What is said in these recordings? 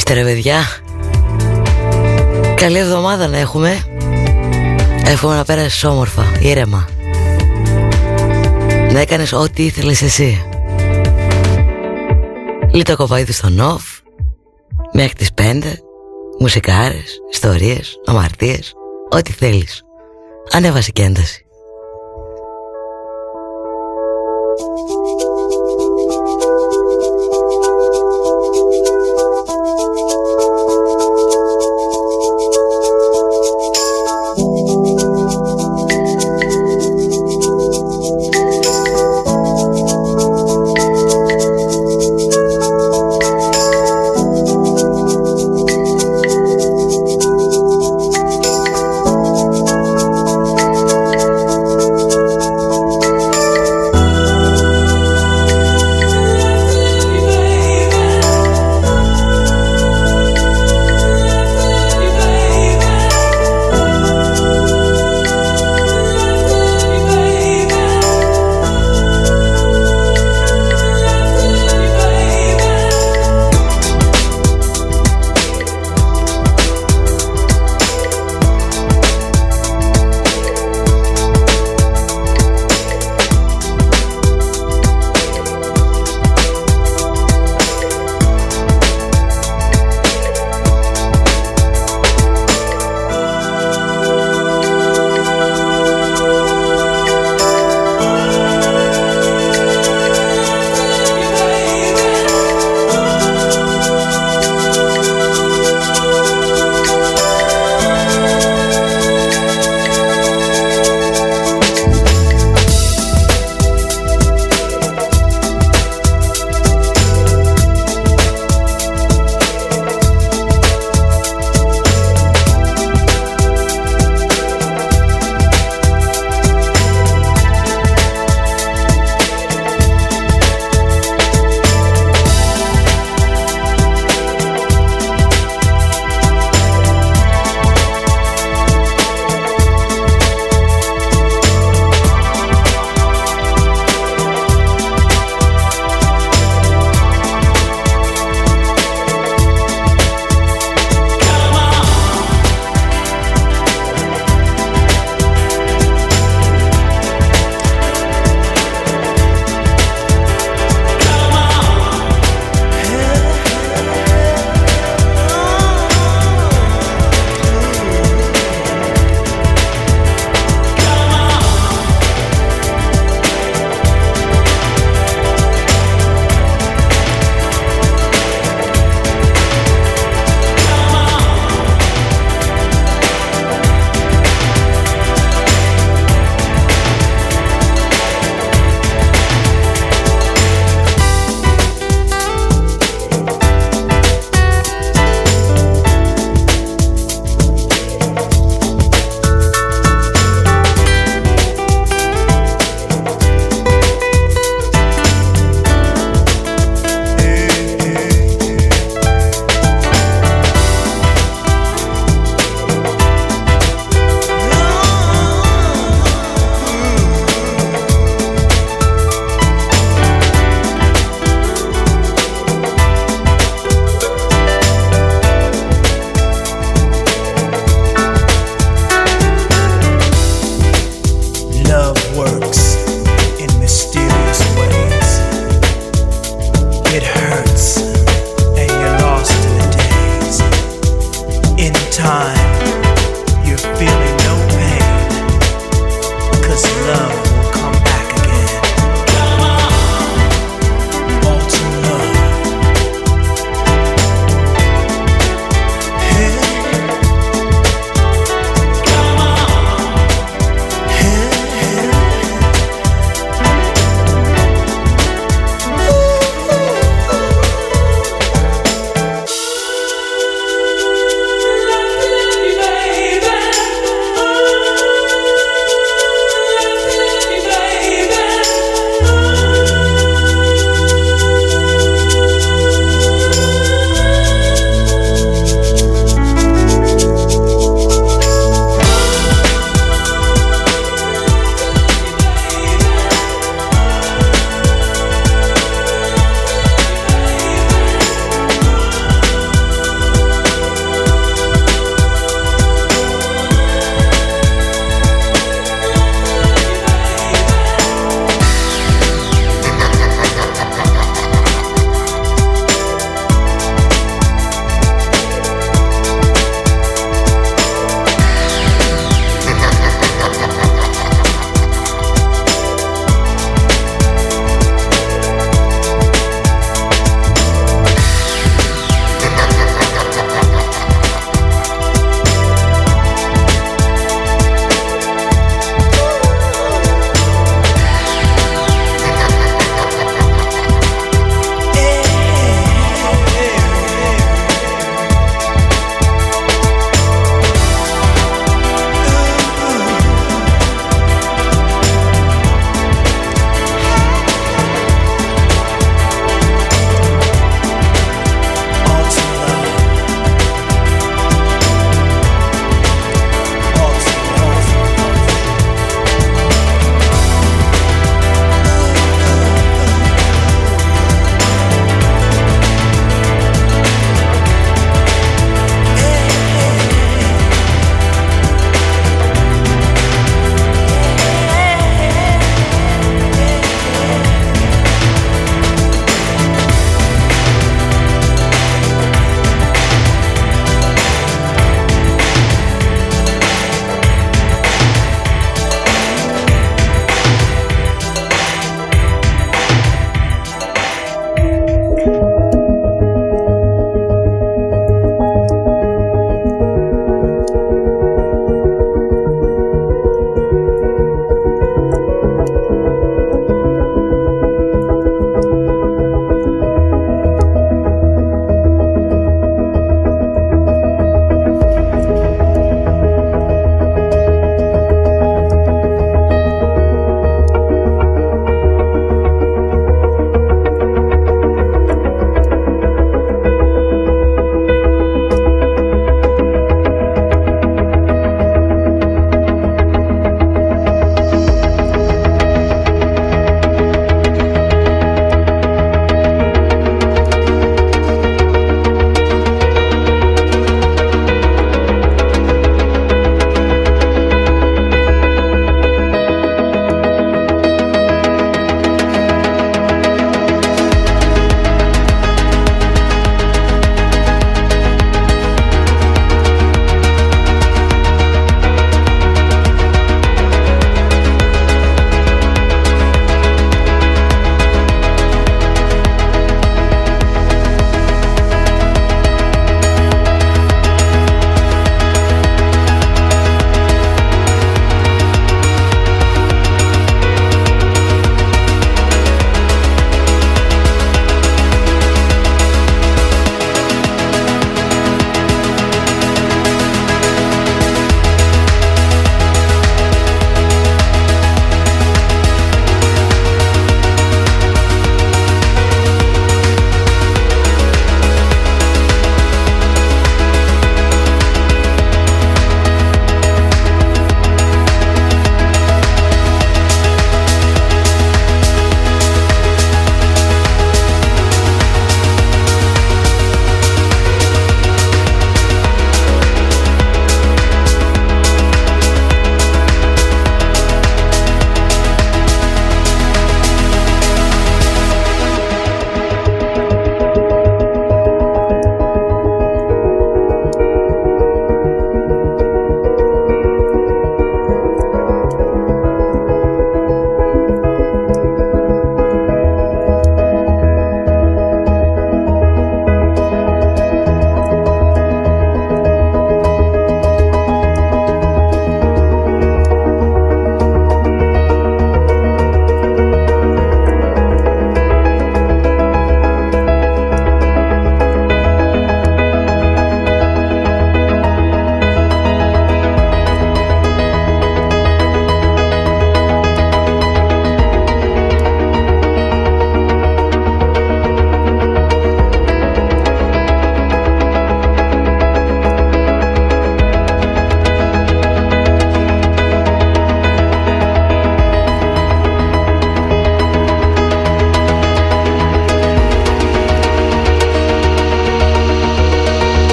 Πού είστε ρε παιδιά. Καλή εβδομάδα να έχουμε. Εύχομαι να πέρασεις όμορφα Ήρεμα. Να έκανες ό,τι ήθελες εσύ. Λίτο κοπαίδι στο νοφ Μέχρι τις πέντε Μουσικάρες, ιστορίες, αμαρτίες Ό,τι θέλεις. Ανέβασε και ένταση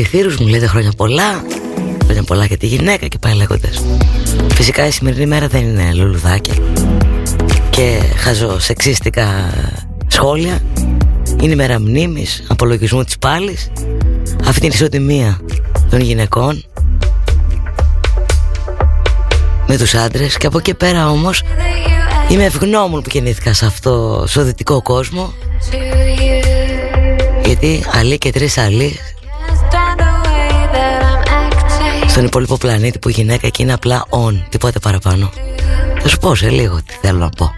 ψιθύρους μου λέτε χρόνια πολλά. Χρόνια πολλά για τη γυναίκα και πάει λέγοντας. Φυσικά η σημερινή μέρα δεν είναι λουλουδάκια Και χαζό σεξίστικα σχόλια. Είναι η μέρα μνήμης, απολογισμού της πάλης. Αυτή την ισοτιμία των γυναικών. Με τους άντρες. Και από εκεί πέρα όμως Είμαι ευγνώμων που γεννήθηκα σε αυτό Στο δυτικό κόσμο. Γιατί αλλοί και τρεις αλλοί στον υπόλοιπο πλανήτη που η γυναίκα εκεί είναι απλά on, τίποτε παραπάνω. Θα σου πω σε λίγο τι θέλω να πω.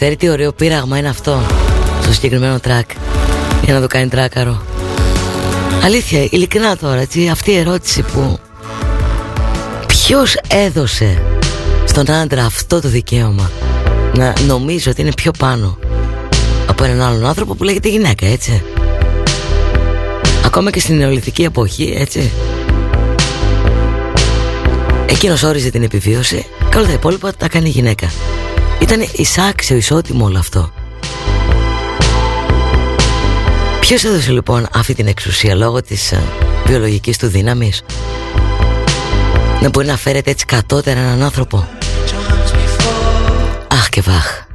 Λευτέρη Τι ωραίο πείραγμα είναι αυτό Στο συγκεκριμένο τρακ Για να το κάνει τράκαρο. Αλήθεια, ειλικρινά τώρα έτσι, Αυτή η ερώτηση που Ποιος έδωσε Στον άντρα αυτό το δικαίωμα Να νομίζω ότι είναι πιο πάνω Από έναν άλλον άνθρωπο που λέγεται γυναίκα έτσι; Ακόμα και στην νεολιθική εποχή έτσι; Εκείνος όριζε την επιβίωση και όλα τα υπόλοιπα τα κάνει η γυναίκα Ήταν εισάξιο, ισότιμο όλο αυτό. Ποιος έδωσε λοιπόν αυτή την εξουσία λόγω της α, ε, βιολογικής του δύναμης; Να μπορεί να φέρεται έτσι κατώτερα έναν άνθρωπο; Αχ και βάχ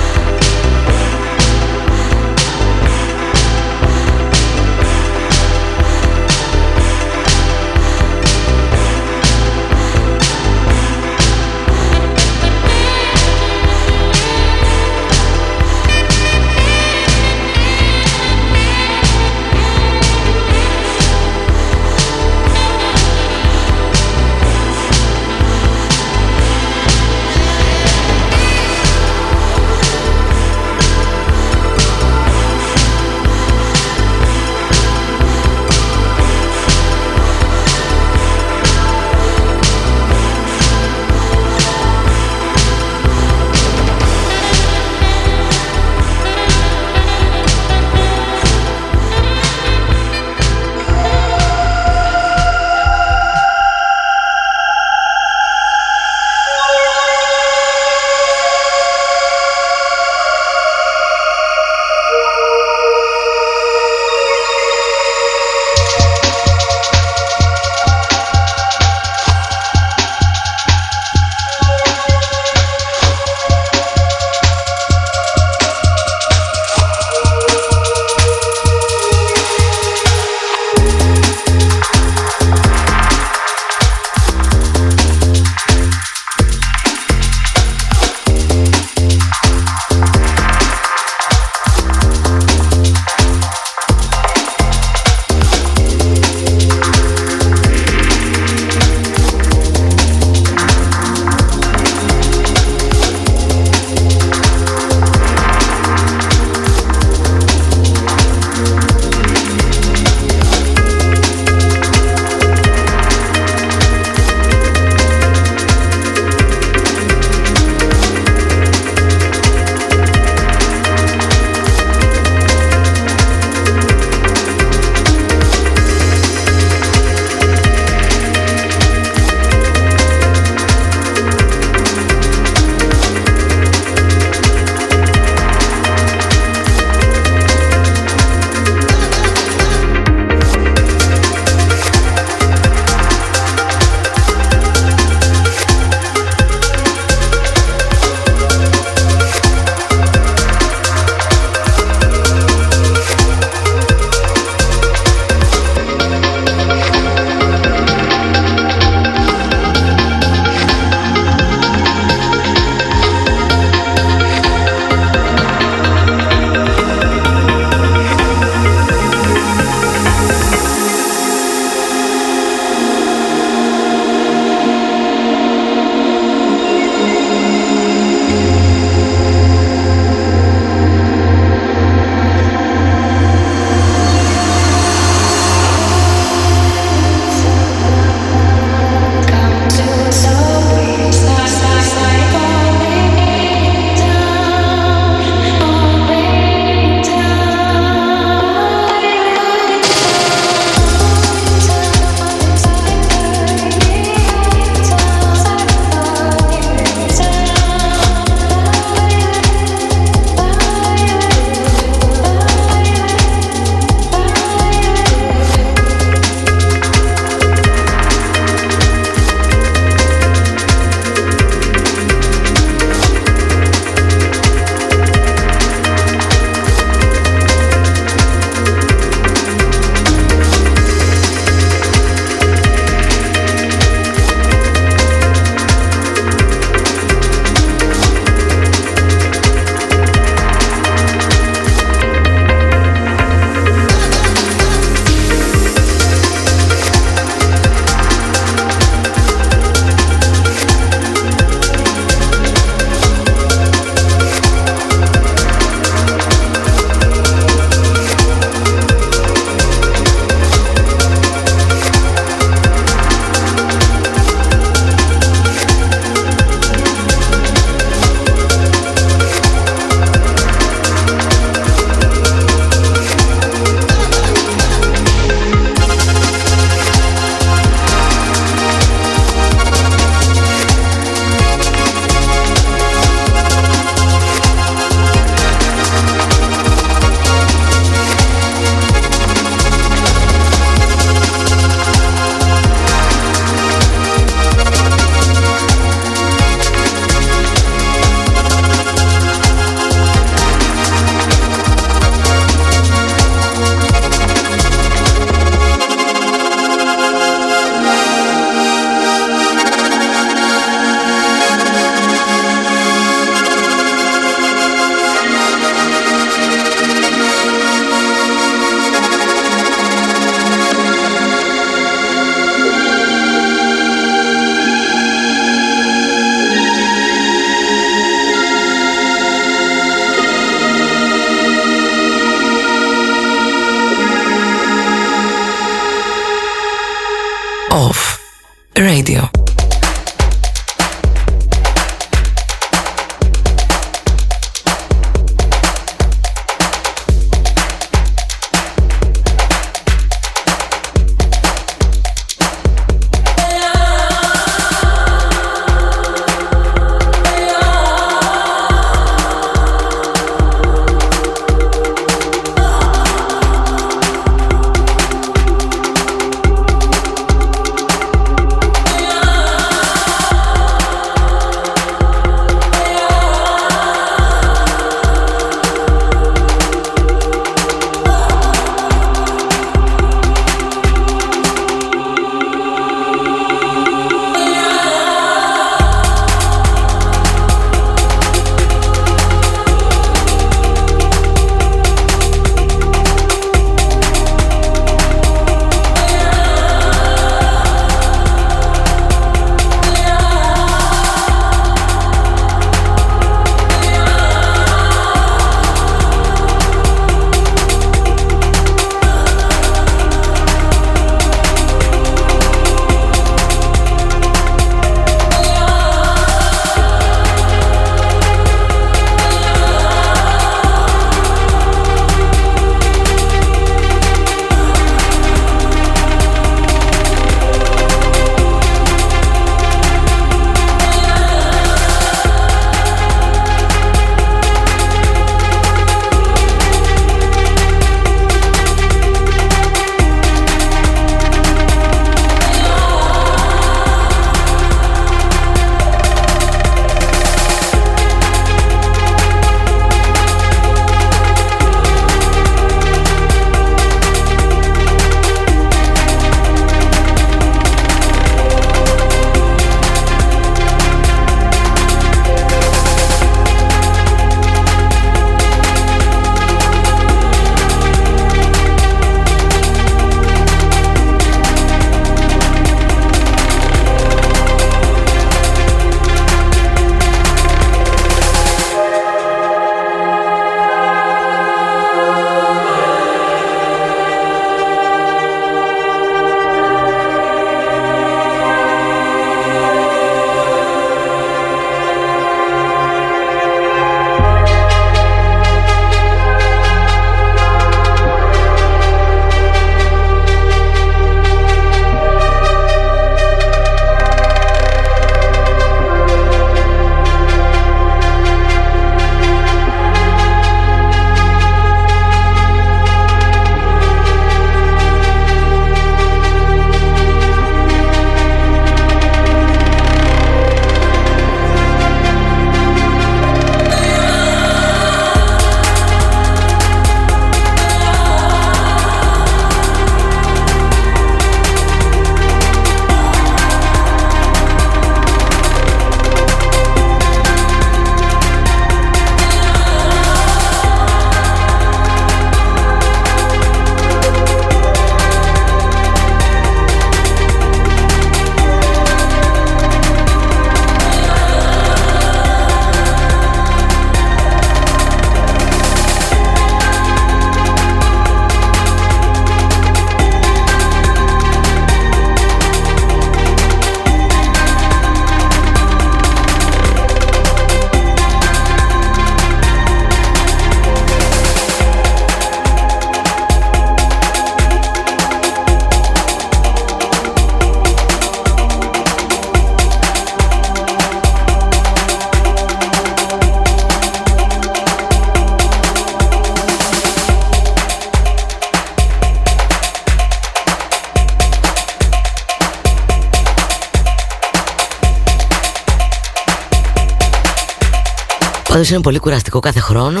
Πάντως είναι πολύ κουραστικό κάθε χρόνο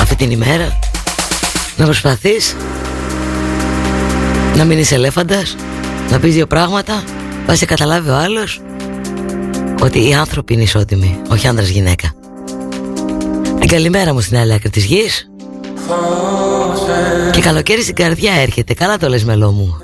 Αυτή την ημέρα. Να προσπαθείς Να μην είσαι ελέφαντας Να πεις δύο πράγματα Βάσει σε καταλάβει ο άλλος Ότι οι άνθρωποι είναι ισότιμοι Όχι άντρας γυναίκα. Την καλημέρα μου στην άλλη άκρη της γης. Και καλοκαίρι στην καρδιά έρχεται. Καλά το λες μελό μου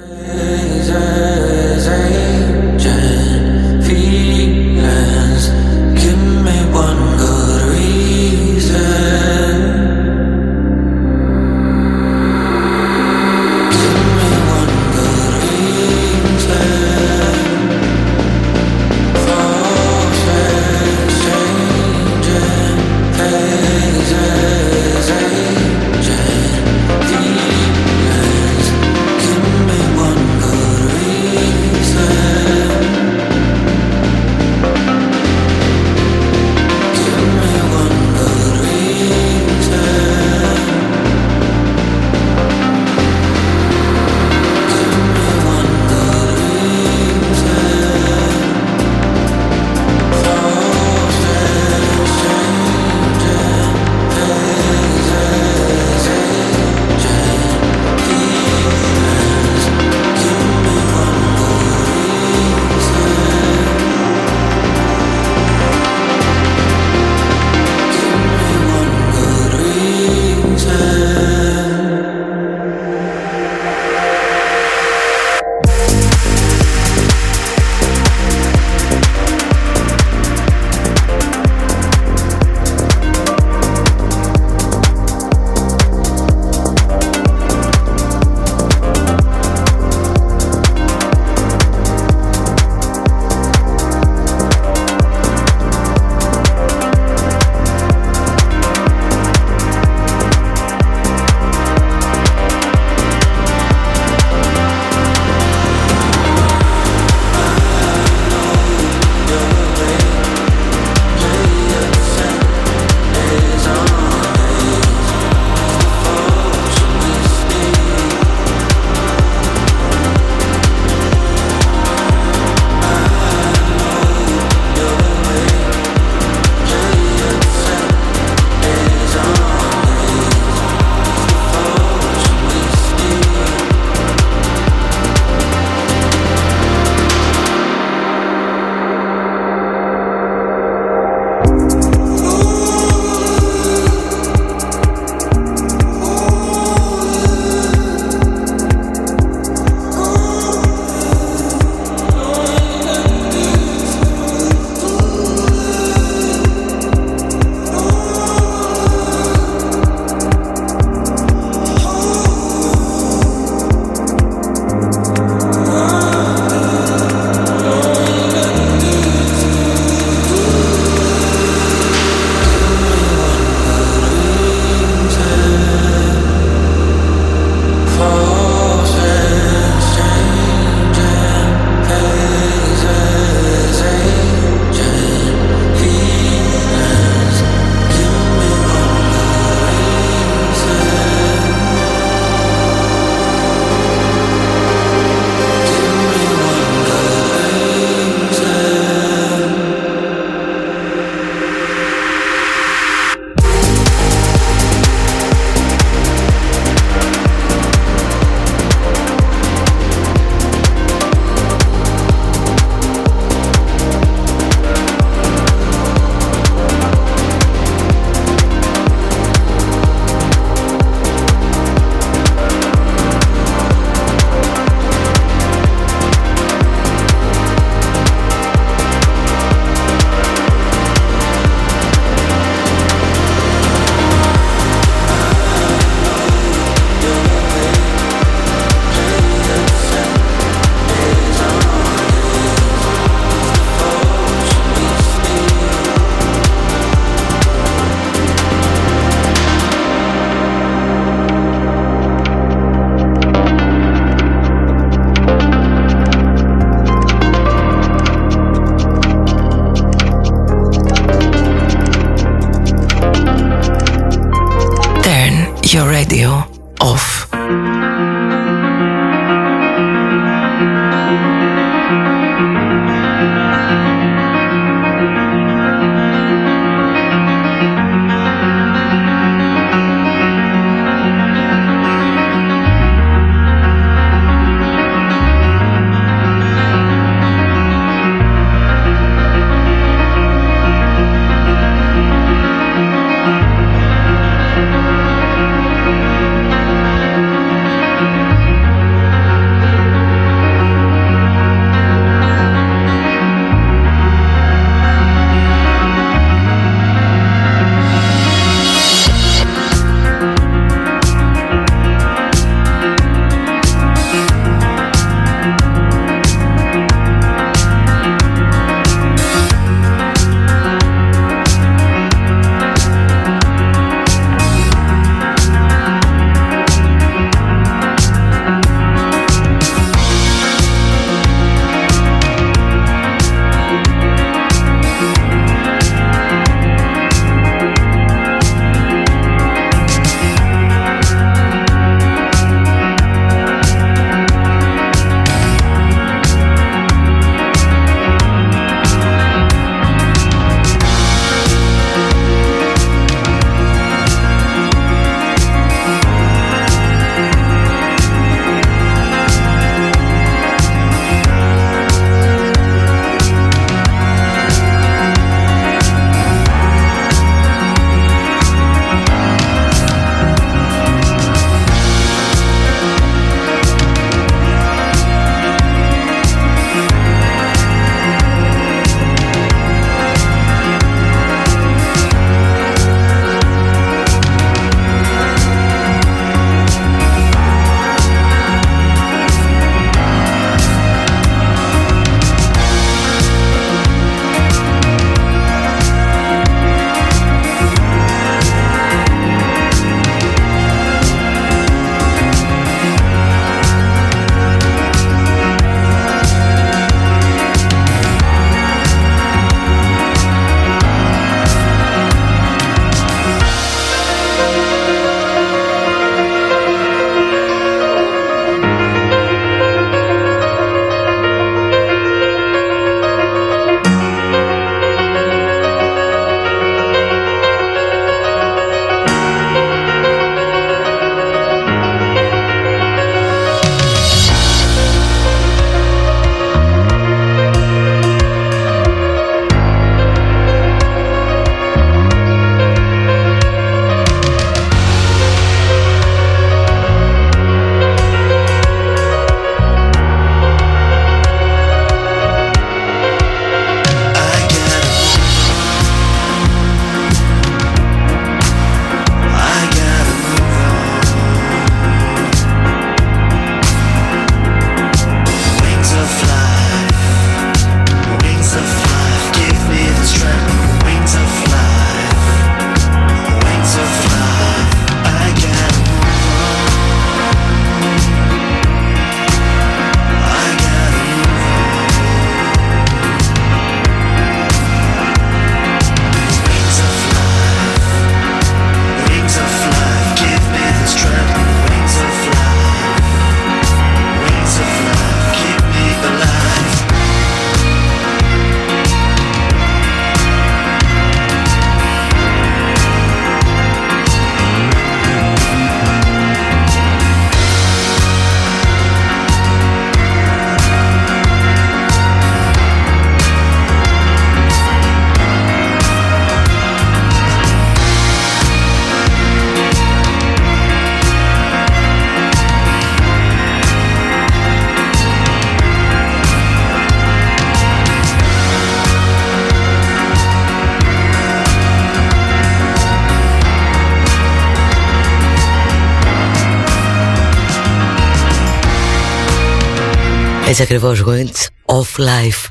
Έτσι ακριβώς Winds of Life.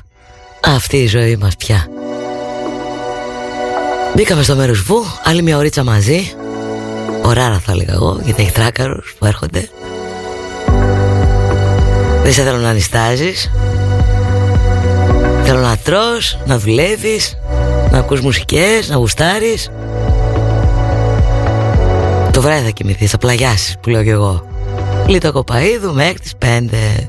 Αυτή η ζωή μας πια. Μπήκαμε στο μέρος Βου Άλλη μια ωρίτσα μαζί. Ωράρα θα έλεγα εγώ Γιατί έχει τράκαρους που έρχονται. Δεν σε θέλω να ανιστάζεις Θέλω να τρως Να δουλεύεις Να ακούς μουσικές Να γουστάρεις. Το βράδυ θα κοιμηθείς, θα πλαγιάσεις που λέω κι εγώ. Λίτο κοπαίδου μέχρι τις 5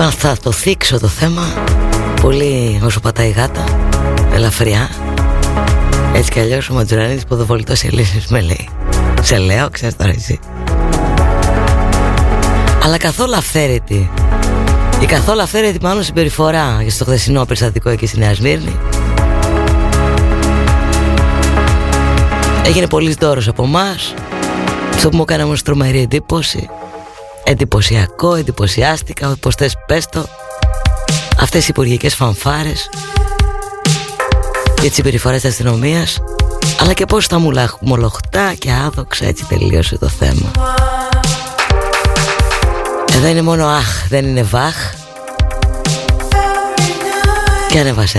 Είπα θα το θίξω το θέμα. Πολύ όσο πατάει γάτα Ελαφριά. Έτσι κι αλλιώς ο Ματζουρανίδης ποδοβολητός σε λύσεις με λέει. Σε λέω ξέρεις τώρα εσύ. Αλλά καθόλου αυθαίρετη. Η καθόλου αυθαίρετη μάλλον συμπεριφορά Για στο χθεσινό περιστατικό εκεί στη Νέα Σμύρνη. Έγινε πολύ δώρος από εμάς. Αυτό που μου έκανε όμως τρομερή εντύπωση εντυπωσιακό, εντυπωσιάστηκα, πως θες πες το. Αυτές οι υπουργικές φανφάρες για τις συμπεριφορές της αστυνομίας αλλά και πως τα μολοχτά και άδοξα έτσι τελείωσε το θέμα. Εδώ είναι μόνο αχ, δεν είναι βαχ και ανέβασε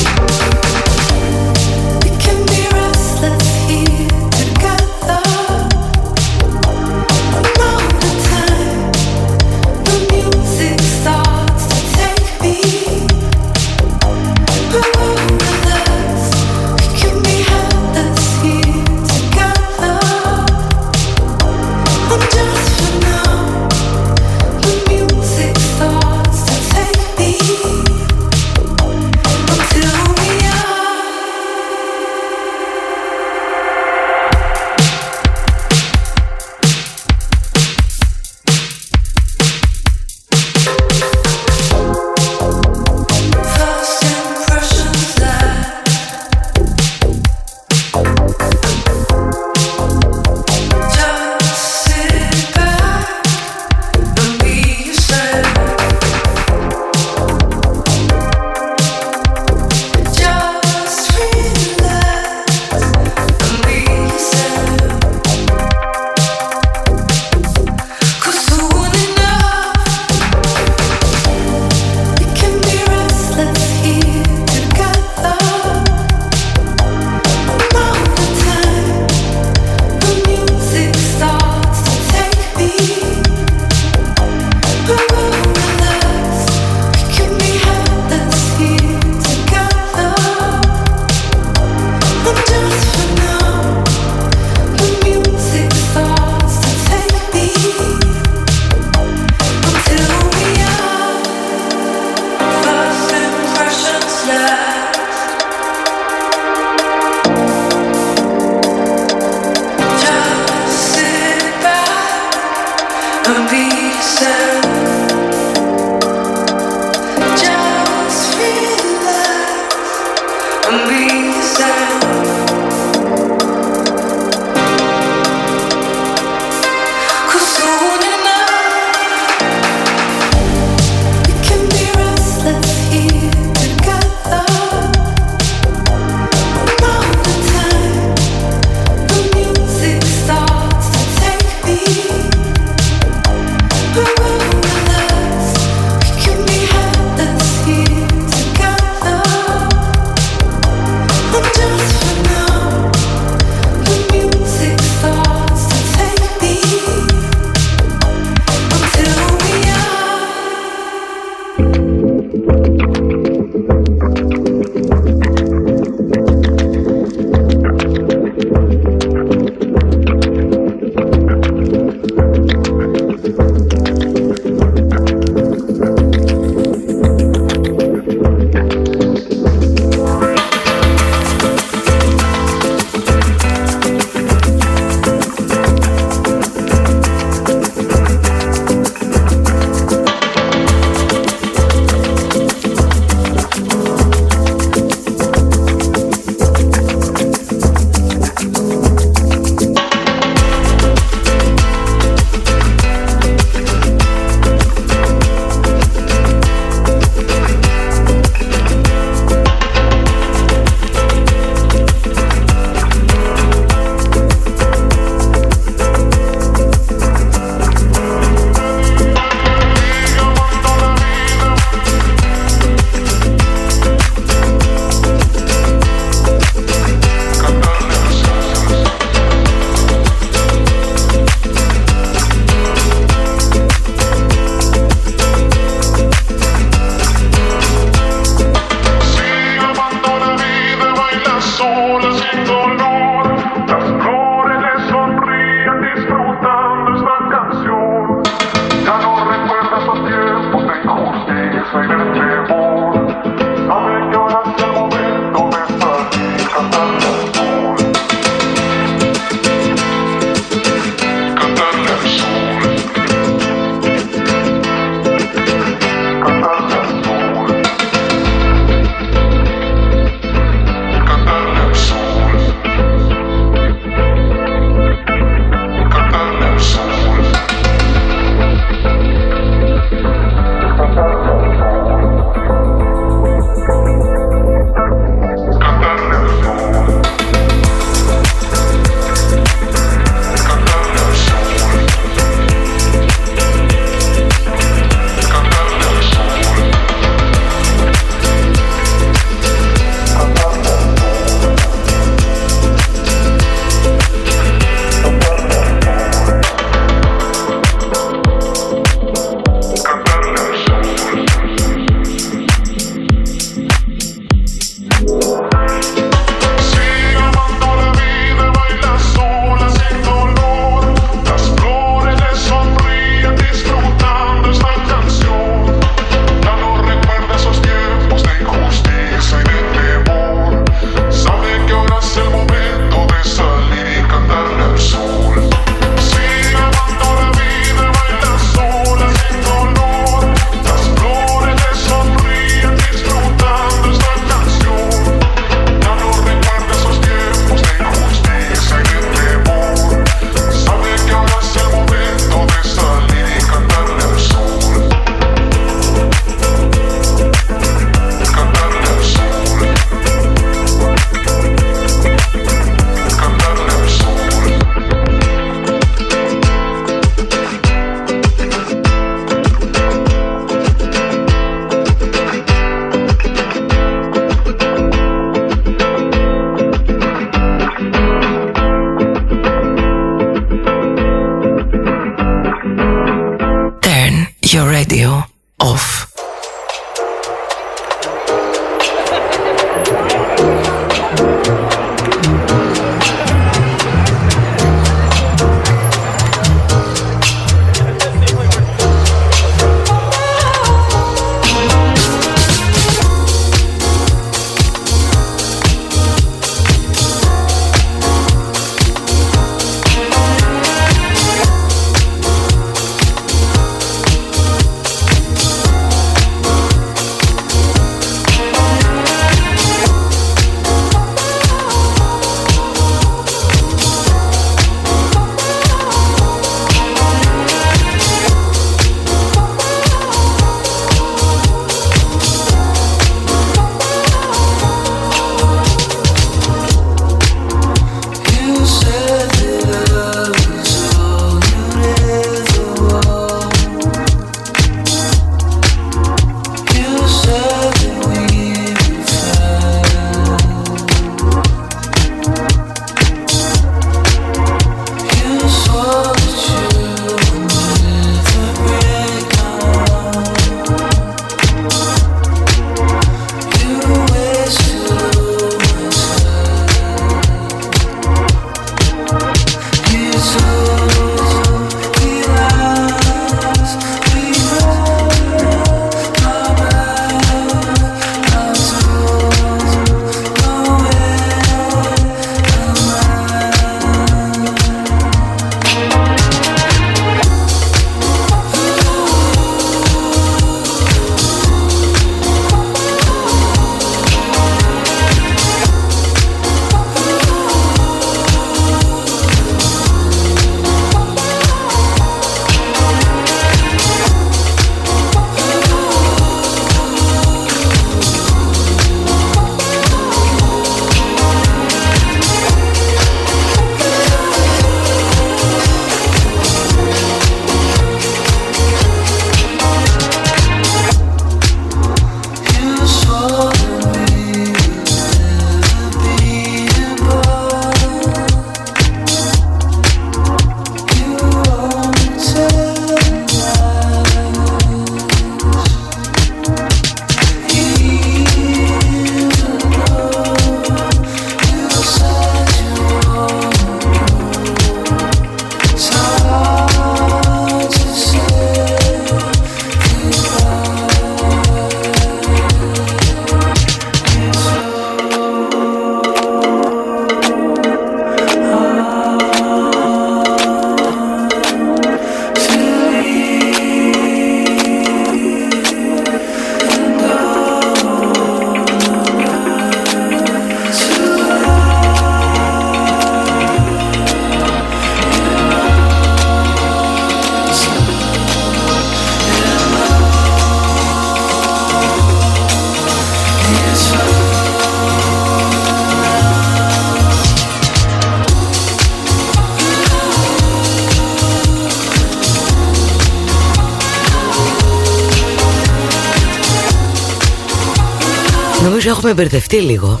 έχουμε μπερδευτεί λίγο.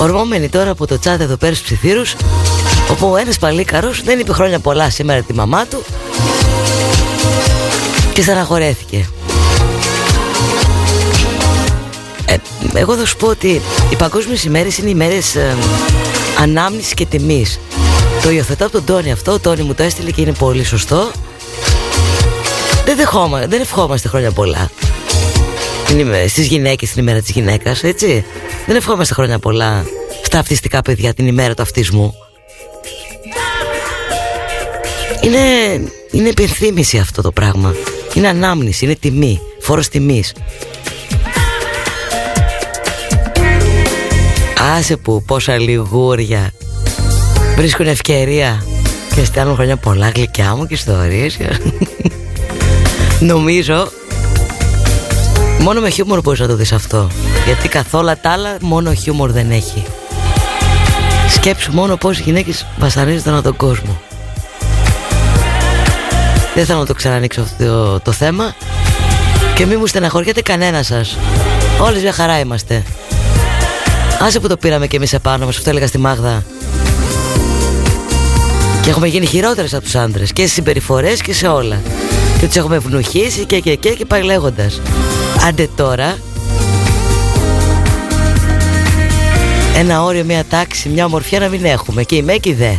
Ορμόμενοι τώρα από το τσάτ εδώ πέρα στους ψιθύρους Όπου ένας παλίκαρος δεν είπε χρόνια πολλά σήμερα τη μαμά του Και στεναχωρέθηκε. Ε, Εγώ θα σου πω ότι οι παγκόσμιες ημέρες είναι ημέρες ε, ανάμνησης και τιμής. Το υιοθετώ από τον Τόνι αυτό, ο Τόνι μου το έστειλε και είναι πολύ σωστό. Δεν, δεχόμα, δεν ευχόμαστε χρόνια πολλά στις γυναίκες την ημέρα της γυναίκας, έτσι. Δεν ευχόμαστε χρόνια πολλά στα αυτιστικά παιδιά την ημέρα του αυτισμού. Είναι, είναι υπενθύμηση αυτό το πράγμα. Είναι ανάμνηση, είναι τιμή, φόρος τιμής. Άσε που πόσα λιγούρια βρίσκουν ευκαιρία και στέλνουν χρόνια πολλά γλυκιά μου και ιστορίες. Νομίζω Μόνο με χιούμορ μπορείς να το δεις αυτό. Γιατί καθόλου τα άλλα μόνο χιούμορ δεν έχει. Σκέψου μόνο πως οι γυναίκες βασανίζονται ανά τον κόσμο. Δεν θέλω να το ξανανοίξω αυτό το, θέμα. Και μη μου στεναχωριέται κανένας σας. Όλες μια χαρά είμαστε. Άσε που το πήραμε και εμείς επάνω μας Αυτό έλεγα στη Μάγδα. Και έχουμε γίνει χειρότερες από τους άντρες. Και σε συμπεριφορές και σε όλα Και τους έχουμε βνουχίσει και και και και πάει λέγοντας. Άντε τώρα. Ένα όριο, μια τάξη, μια ομορφιά να μην έχουμε. Και η Μέκη δε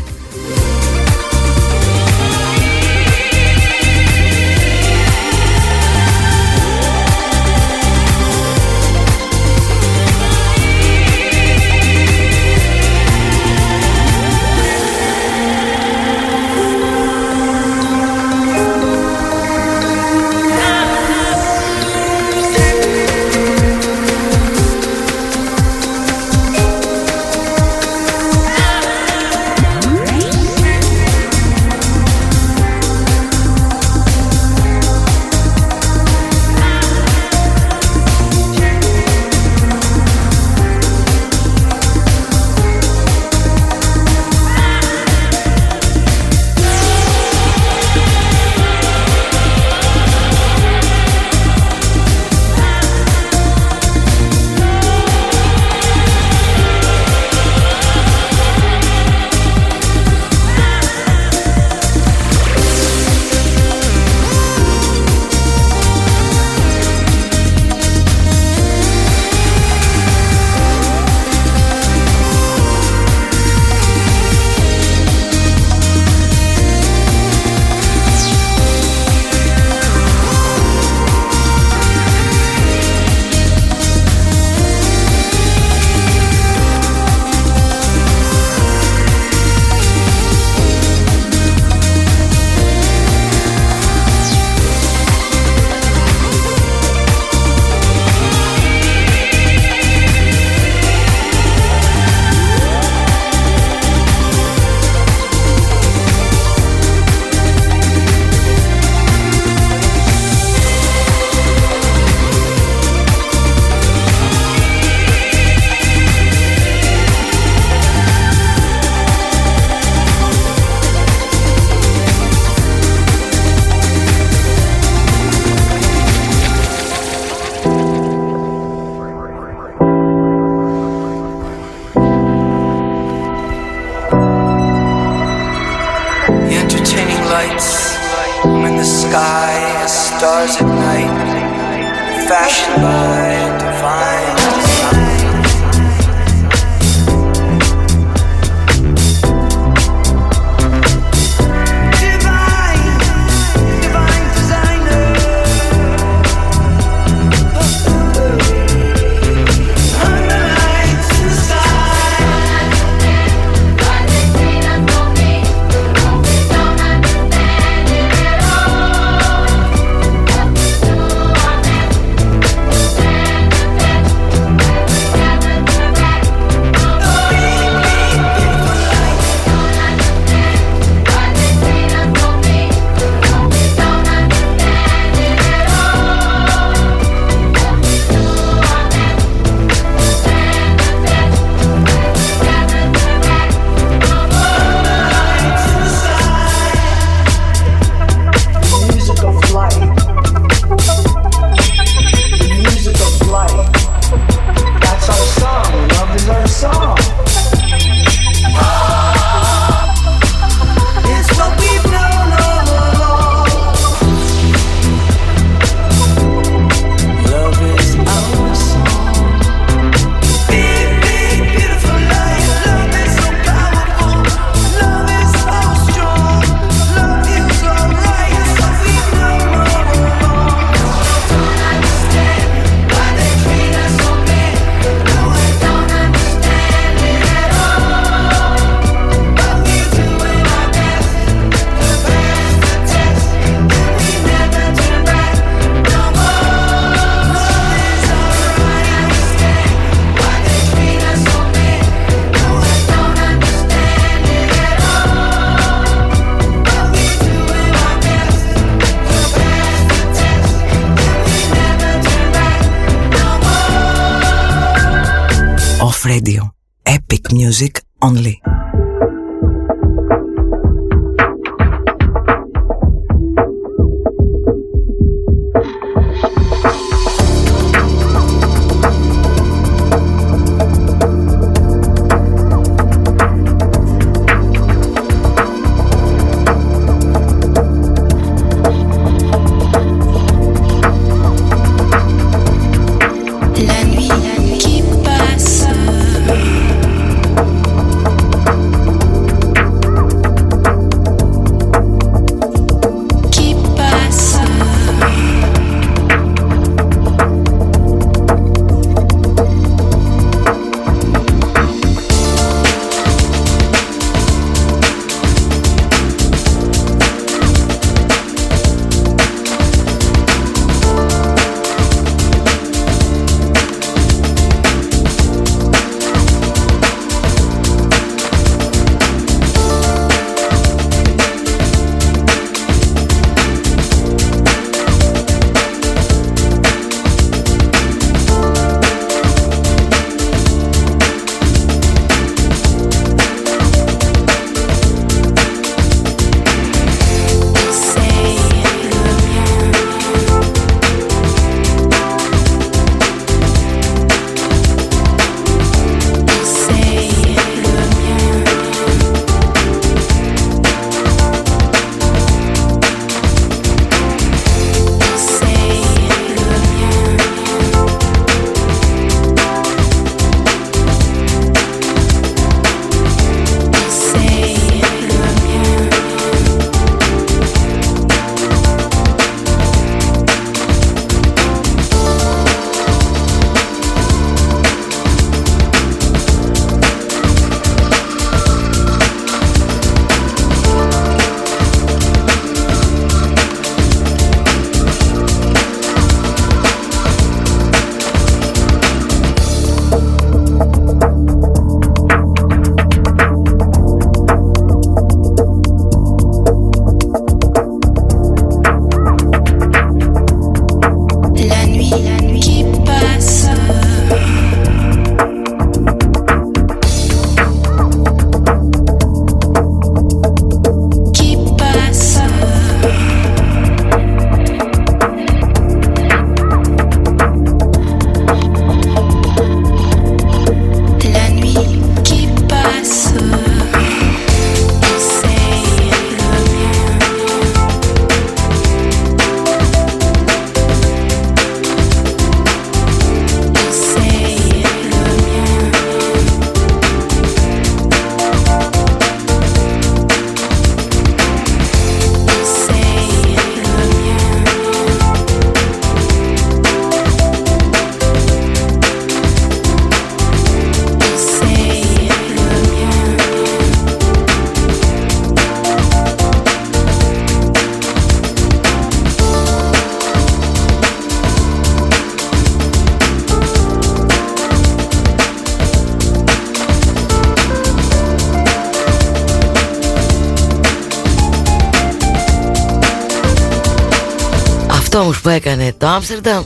που έκανε το Άμστερνταμ.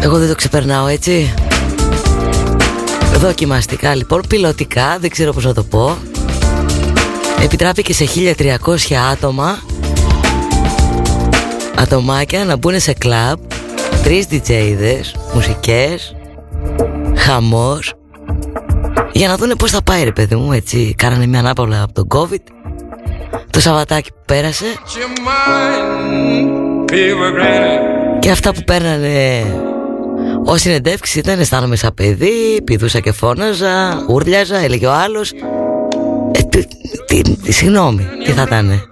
Εγώ δεν το ξεπερνάω έτσι. Δοκιμαστικά λοιπόν, πιλωτικά, δεν ξέρω πώς να το πω. Επιτράπηκε σε 1300 άτομα. Ατομάκια να μπουν σε κλαμπ. Τρεις DJ'δες, μουσικές. Χαμός. Για να δούνε πώς θα πάει ρε παιδί μου έτσι. Κάνανε μια ανάπαυλα από τον COVID. Το Σαββατάκι που πέρασε. Και αυτά που παίρνανε ως συνεντεύξεις ήταν αισθάνομαι σαν παιδί, πηδούσα και φώναζα, ούρλιαζα, έλεγε ο άλλος. Ε, τι, τι, τι, συγγνώμη, τι θα ήταν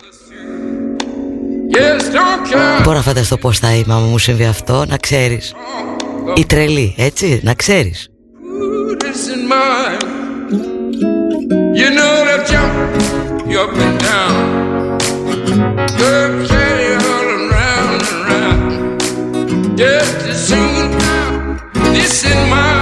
Μπορώ να φανταστώ πως θα είμαι άμα μου συμβεί αυτό, να ξέρεις. Η τρελή, έτσι, να ξέρεις. You know that jump you up and down. Just as soon this in mind,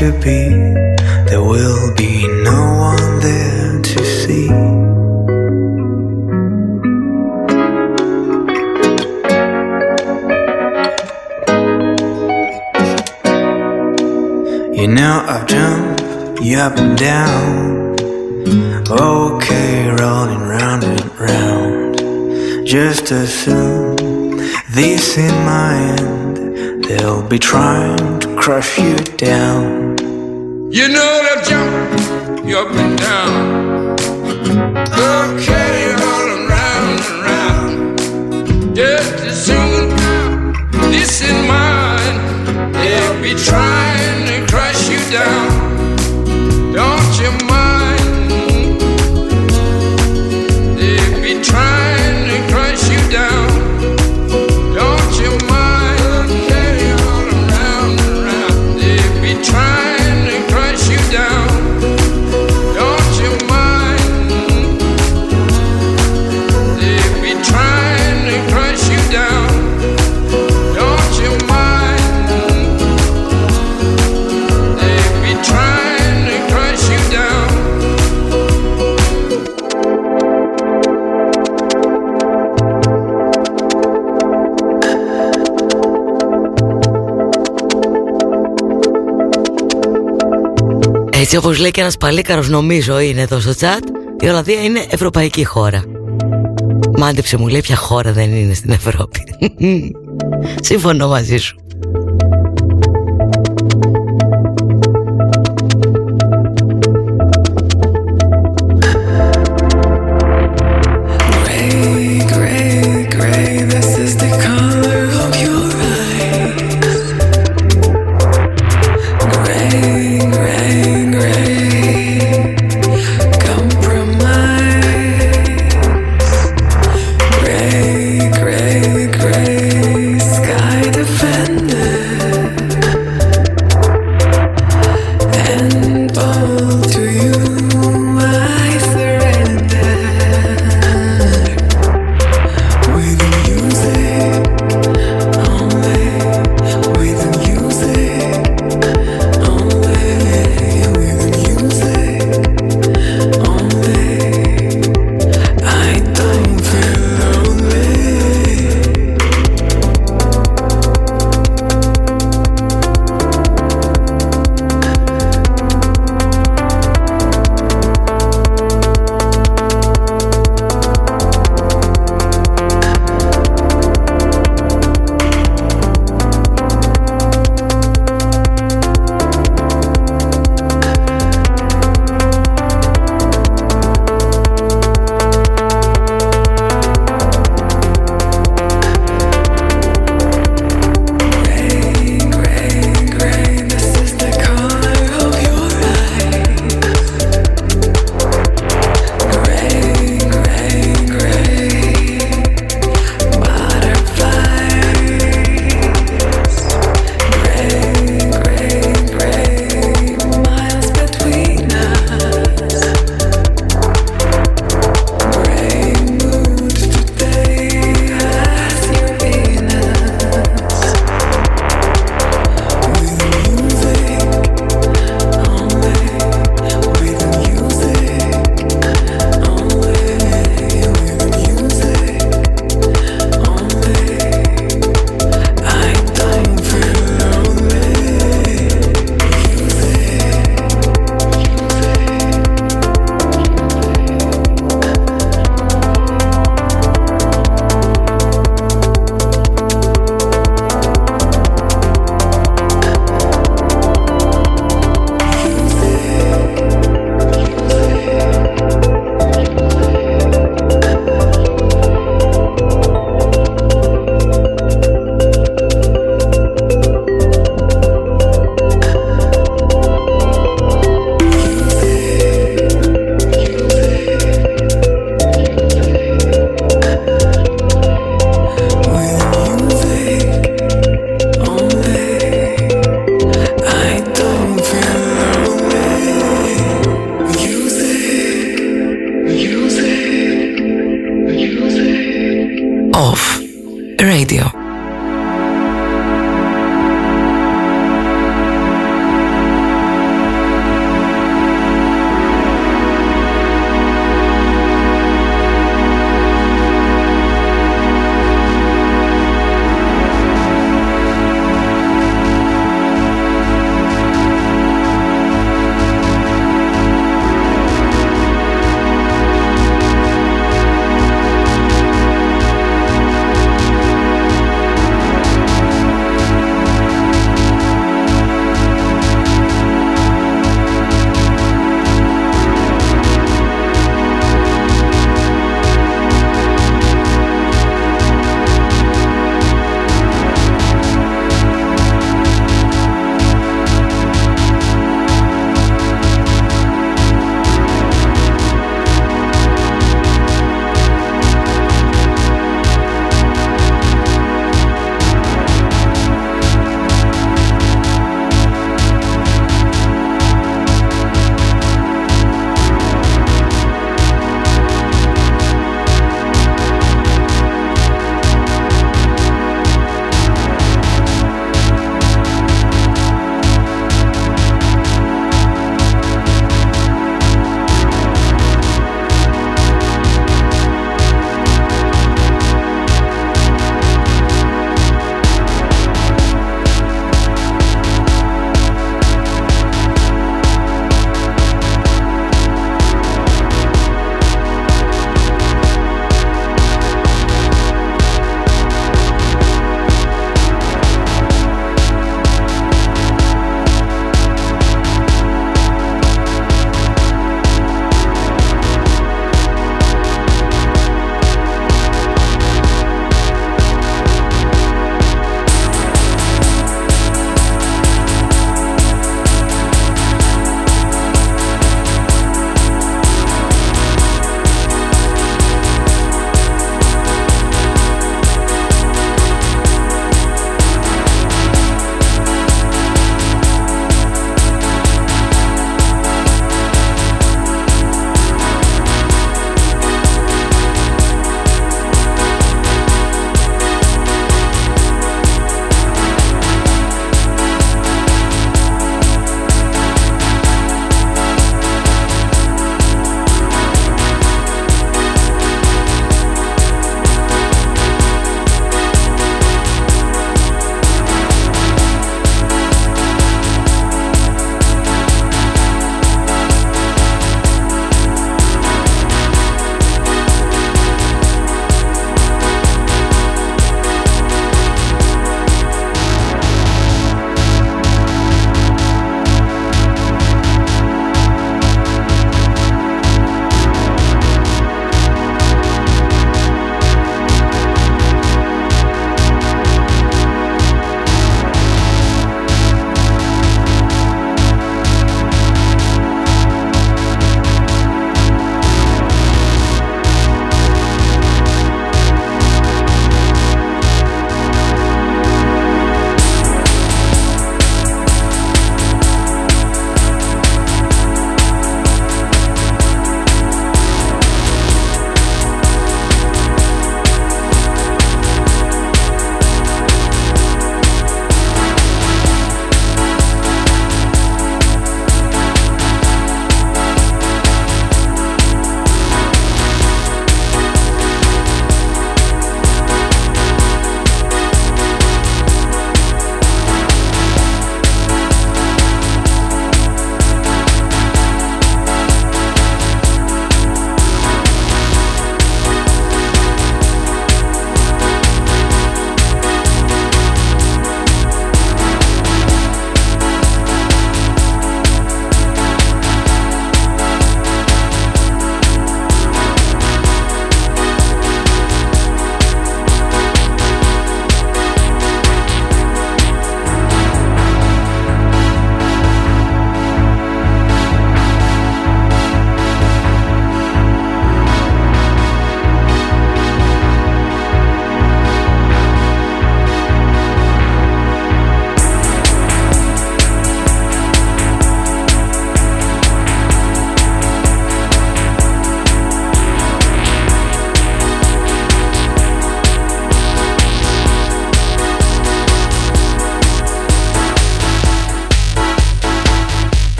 to be, there will be no one there to see. You know I've jumped you up and down. Okay, rolling round and round. Just assume this in mind. They'll be trying to crush you down. You know they'll jump you up and down. Okay, rolling round and round. Just assume this in mind. They'll be trying to crush you down. Don't you Έτσι όπως λέει και ένας παλίκαρος νομίζω είναι εδώ στο chat Η Ολλανδία είναι ευρωπαϊκή χώρα. Μάντεψε μου λέει ποια χώρα δεν είναι στην Ευρώπη. Συμφωνώ μαζί σου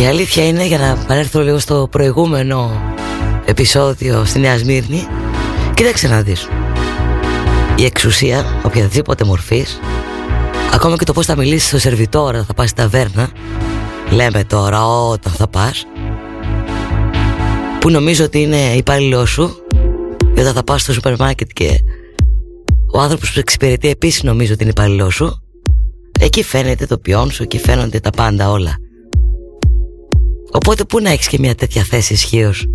Η αλήθεια είναι για να παρέρθω λίγο στο προηγούμενο επεισόδιο στη Νέα Σμύρνη Κοίταξε να δεις. Η εξουσία οποιαδήποτε μορφής Ακόμα και το πώς θα μιλήσεις στο σερβιτόρα Θα πας στην ταβέρνα Λέμε τώρα όταν θα πας Που νομίζω ότι είναι υπάλληλό σου Και όταν θα πας στο σούπερ μάρκετ και Ο άνθρωπος που εξυπηρετεί επίσης νομίζω ότι είναι υπάλληλό σου Εκεί φαίνεται το ποιόν σου Εκεί φαίνονται τα πάντα όλα Οπότε πού να έχεις και μια τέτοια θέση ισχύως;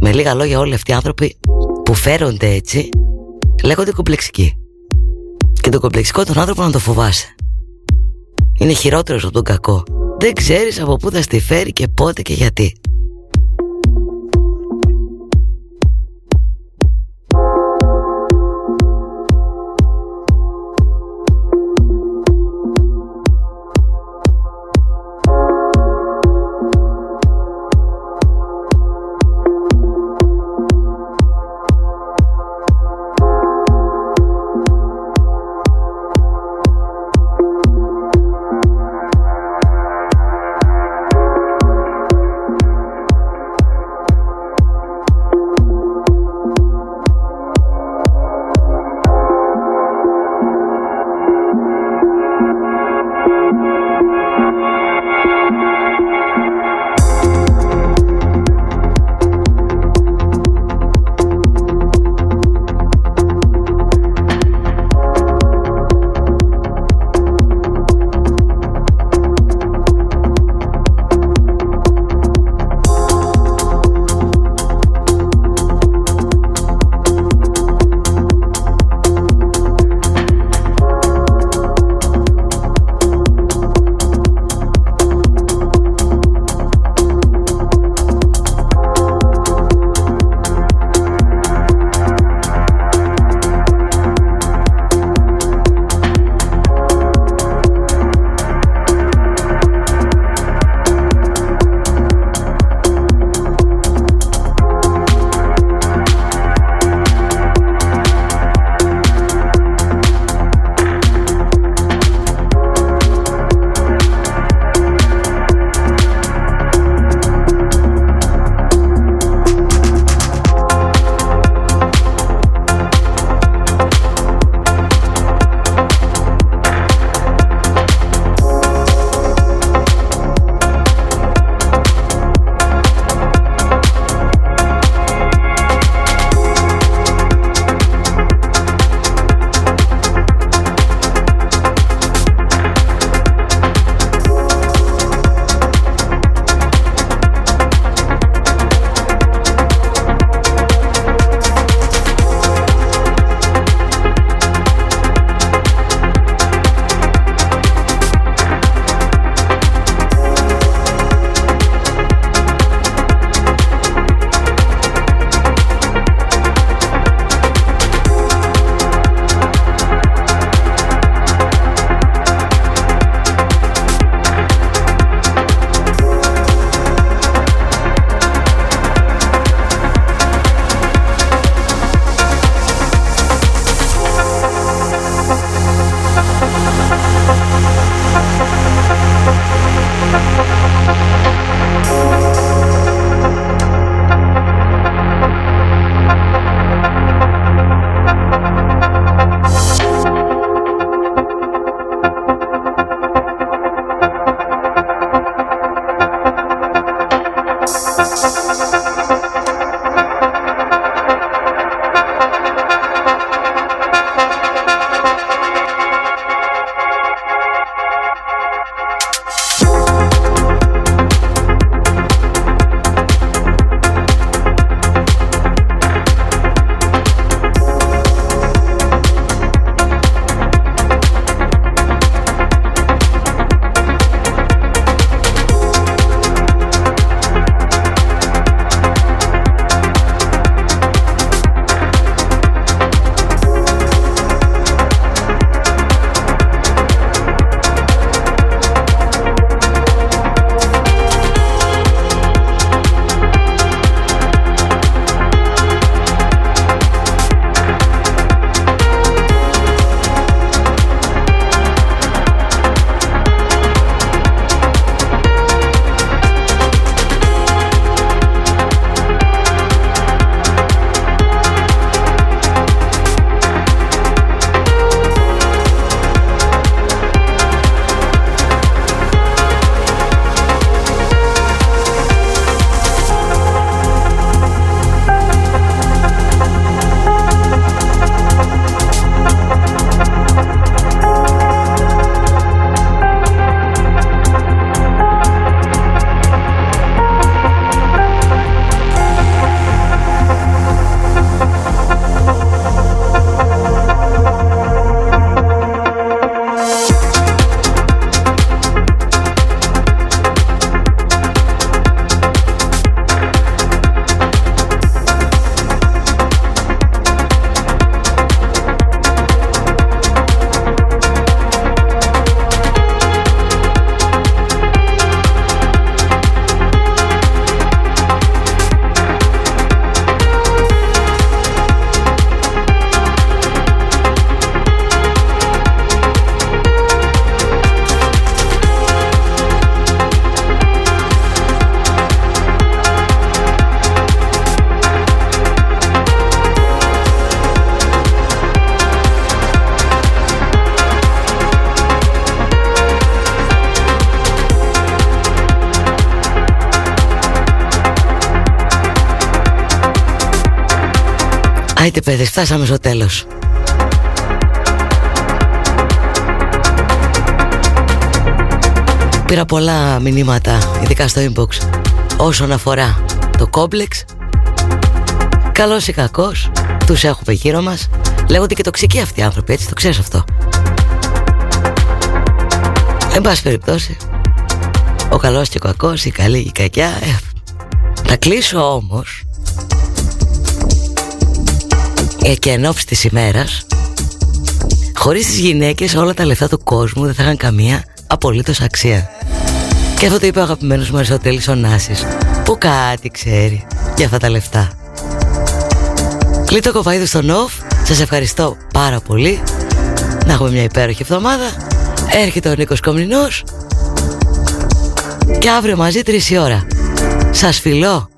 Με λίγα λόγια όλοι αυτοί οι άνθρωποι που φέρονται έτσι λέγονται κομπλεξικοί. Και το κομπλεξικό τον άνθρωπο να το φοβάσαι. Είναι χειρότερος από τον κακό. Δεν ξέρεις από πού θα στη φέρει και πότε και γιατί. Παιδί, φτάσαμε στο τέλος. Πήρα πολλά μηνύματα, ειδικά στο inbox, όσον αφορά το κόμπλεξ. Καλός ή κακός, τους έχουμε γύρω μας. Λέγονται και τοξικοί αυτοί οι άνθρωποι, έτσι το ξέρεις αυτό. Εν πάση περιπτώσει, ο καλός και ο κακός, η καλή και η κακιά. Ε, θα κλείσω όμως και εν ώψη της ημέρας Χωρίς τις γυναίκες όλα τα λεφτά του κόσμου δεν θα είχαν καμία απολύτως αξία. Και αυτό το είπε ο αγαπημένος μου Αριστοτέλης ο Νάσης Που κάτι ξέρει για αυτά τα λεφτά. Κλείτο κοβαίδου στον off. Σας ευχαριστώ πάρα πολύ. Να έχουμε μια υπέροχη εβδομάδα. Έρχεται ο Νίκος Κομνηνός Και αύριο μαζί τρεις η ώρα. Σας φιλώ